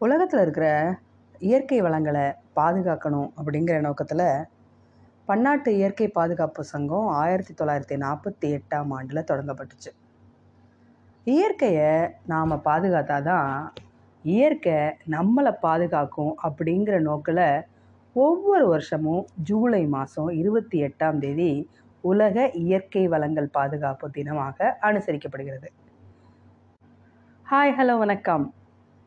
உலகத்தில் இருக்கிற இயற்கை வளங்களை பாதுகாக்கணும் அப்படிங்கிற நோக்கத்தில் பன்னாட்டு இயற்கை பாதுகாப்பு சங்கம் ஆயிரத்தி தொள்ளாயிரத்தி நாற்பத்தி எட்டாம் ஆண்டில் தொடங்கப்பட்டுச்சு. இயற்கையை நாம் பாதுகாத்தா தான் இயற்கை நம்மளை பாதுகாக்கும் அப்படிங்கிற நோக்கில் ஒவ்வொரு வருஷமும் ஜூலை மாதம் இருபத்தி எட்டாம் தேதி உலக இயற்கை வளங்கள் பாதுகாப்பு தினமாக அனுசரிக்கப்படுகிறது. ஹாய் ஹலோ வணக்கம்.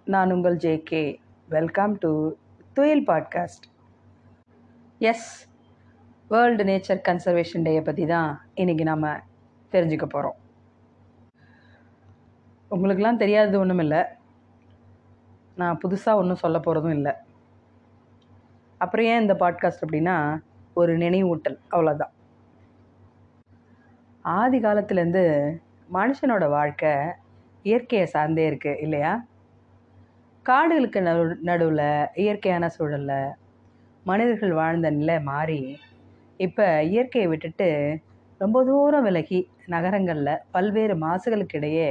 நான் உங்கள் JK welcome to Thuyil podcast as world nature conservation டேயை பற்றி தான் இன்றைக்கி நாம் தெரிஞ்சுக்க போகிறோம் உங்களுக்கெல்லாம் தெரியாதது ஒன்றும் இல்லை. நான் புதுசாக ஒன்றும் சொல்ல போகிறதும் இல்லை. அப்புறம் ஏன் இந்த பாட்காஸ்ட் அப்படின்னா ஒரு நினைவூட்டல் அவ்வளோதான் ஆதி காலத்துலேருந்து மனுஷனோட வாழ்க்கை இயற்கையை சார்ந்தே இருக்குது இல்லையா? காடுகளுக்கு நடு நடுவில் இயற்கையான சூழலில் மனிதர்கள் வாழ்ந்த நிலை மாறி இப்போ இயற்கையை விட்டுட்டு ரொம்ப தூரம் விலகி நகரங்களில் பல்வேறு மாசுகளுக்கு இடையே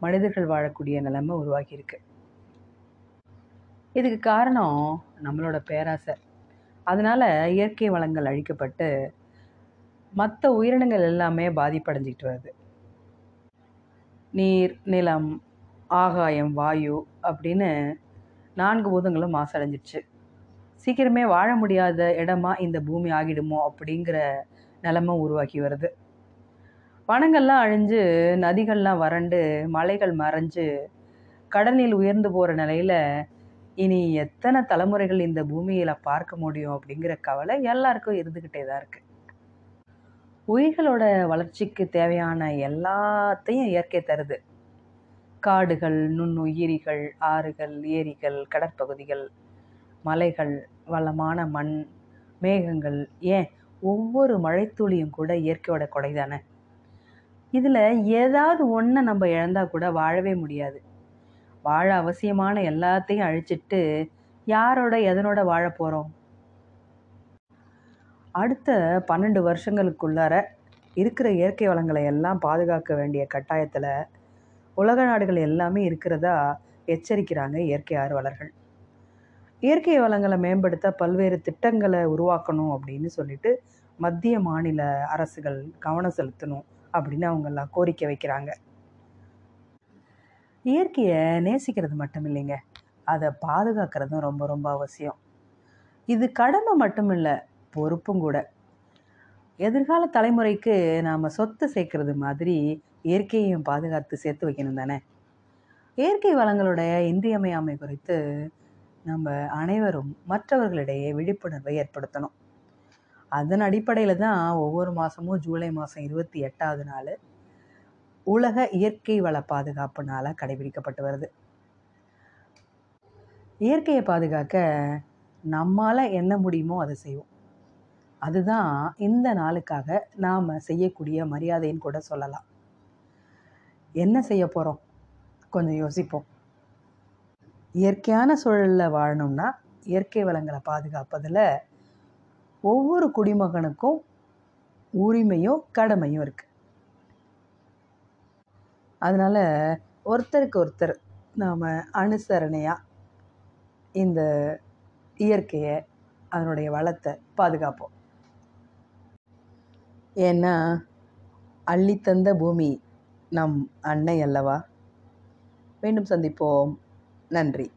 மனிதர்கள் வாழக்கூடிய நிலைமை உருவாகியிருக்கு. இதுக்கு காரணம் நம்மளோட பேராசை. அதனால் இயற்கை வளங்கள் அழிக்கப்பட்டு மற்ற உயிரினங்கள் எல்லாமே பாதிப்படைஞ்சிக்கிட்டு வருது. நீர் நிலம் ஆகாயம் வாயு அப்படின்னு நான்கு பூதங்களும் மாசடைஞ்சிடுச்சு. சீக்கிரமே வாழ முடியாத இடமா இந்த பூமி ஆகிடுமோ அப்படிங்கிற நிலமை உருவாக்கி வருது. வனங்கள்லாம் அழிஞ்சு நதிகள்லாம் வறண்டு மலைகள் மறைஞ்சு கடலில் உயர்ந்து போகிற நிலையில் இனி எத்தனை தலைமுறைகள் இந்த பூமியில் பார்க்க முடியும் அப்படிங்கிற கவலை எல்லாருக்கும் இருந்துக்கிட்டே தான் இருக்குது உயிர்களோட வளர்ச்சிக்கு தேவையான எல்லாத்தையும் இயற்கை தருது. காடுகள் நுண்ணுயிரிகள் ஆறுகள் ஏரிகள் கடற்பகுதிகள் மலைகள் வளமான மண் மேகங்கள் ஏன்? ஒவ்வொரு மழைத்துளியும் கூட இயற்கையோட கொடை தானே இதில் ஏதாவது ஒன்றை நம்ம இழந்தால் கூட வாழவே முடியாது. வாழ அவசியமான எல்லாத்தையும் அழிச்சிட்டு யாரோட எதனோட வாழ போகிறோம் அடுத்த பன்னெண்டு வருஷங்களுக்குள்ளார இருக்கிற இயற்கை வளங்களை எல்லாம் பாதுகாக்க வேண்டிய கட்டாயத்தில் உலக நாடுகள் எல்லாமே இருக்கிறதா எச்சரிக்கிறாங்க இயற்கை ஆர்வலர்கள். இயற்கை வளங்களை மேம்படுத்த பல்வேறு திட்டங்களை உருவாக்கணும் அப்படின்னு சொல்லிட்டு மத்திய மாநில அரசுகள் கவனம் செலுத்தணும் அப்படின்னு அவங்கெல்லாம் கோரிக்கை வைக்கிறாங்க. இயற்கையை நேசிக்கிறது மட்டும் இல்லைங்க. அதை பாதுகாக்கிறதும் ரொம்ப ரொம்ப அவசியம். இது கடமை மட்டும் இல்லை பொறுப்பும் கூட. எதிர்கால தலைமுறைக்கு நாம் சொத்து சேர்க்கறது மாதிரி இயற்கையையும் பாதுகாத்து சேர்த்து வைக்கணும் தானே? இயற்கை வளங்களுடைய இன்றியமையாமை குறித்து நம்ம அனைவரும் மற்றவர்களிடையே விழிப்புணர்வை ஏற்படுத்தணும். அதன் அடிப்படையில் தான் ஒவ்வொரு மாதமும் ஜூலை மாதம் இருபத்தி எட்டாவது நாள் உலக இயற்கை வள பாதுகாப்பு நாளாக கடைபிடிக்கப்பட்டு வருது. இயற்கையை பாதுகாக்க நம்மால் என்ன முடியுமோ அதை செய்வோம். அதுதான் இந்த நாளுக்காக நாம் செய்யக்கூடிய மரியாதைன்னு கூட சொல்லலாம். என்ன செய்ய போகிறோம் கொஞ்சம் யோசிப்போம். இயற்கையான சூழலில் வாழணும்னா இயற்கை வளங்களை பாதுகாப்பதில் ஒவ்வொரு குடிமகனுக்கும் உரிமையும் கடமையும் இருக்குது அதனால் ஒருத்தருக்கு ஒருத்தர் நாம் அனுசரணையாக இந்த இயற்கையை அதனுடைய வளத்தை பாதுகாப்போம். ஏன்னா அள்ளித்தந்த பூமி நம் அன்னை அல்லவா? மீண்டும் சந்திப்போம். நன்றி.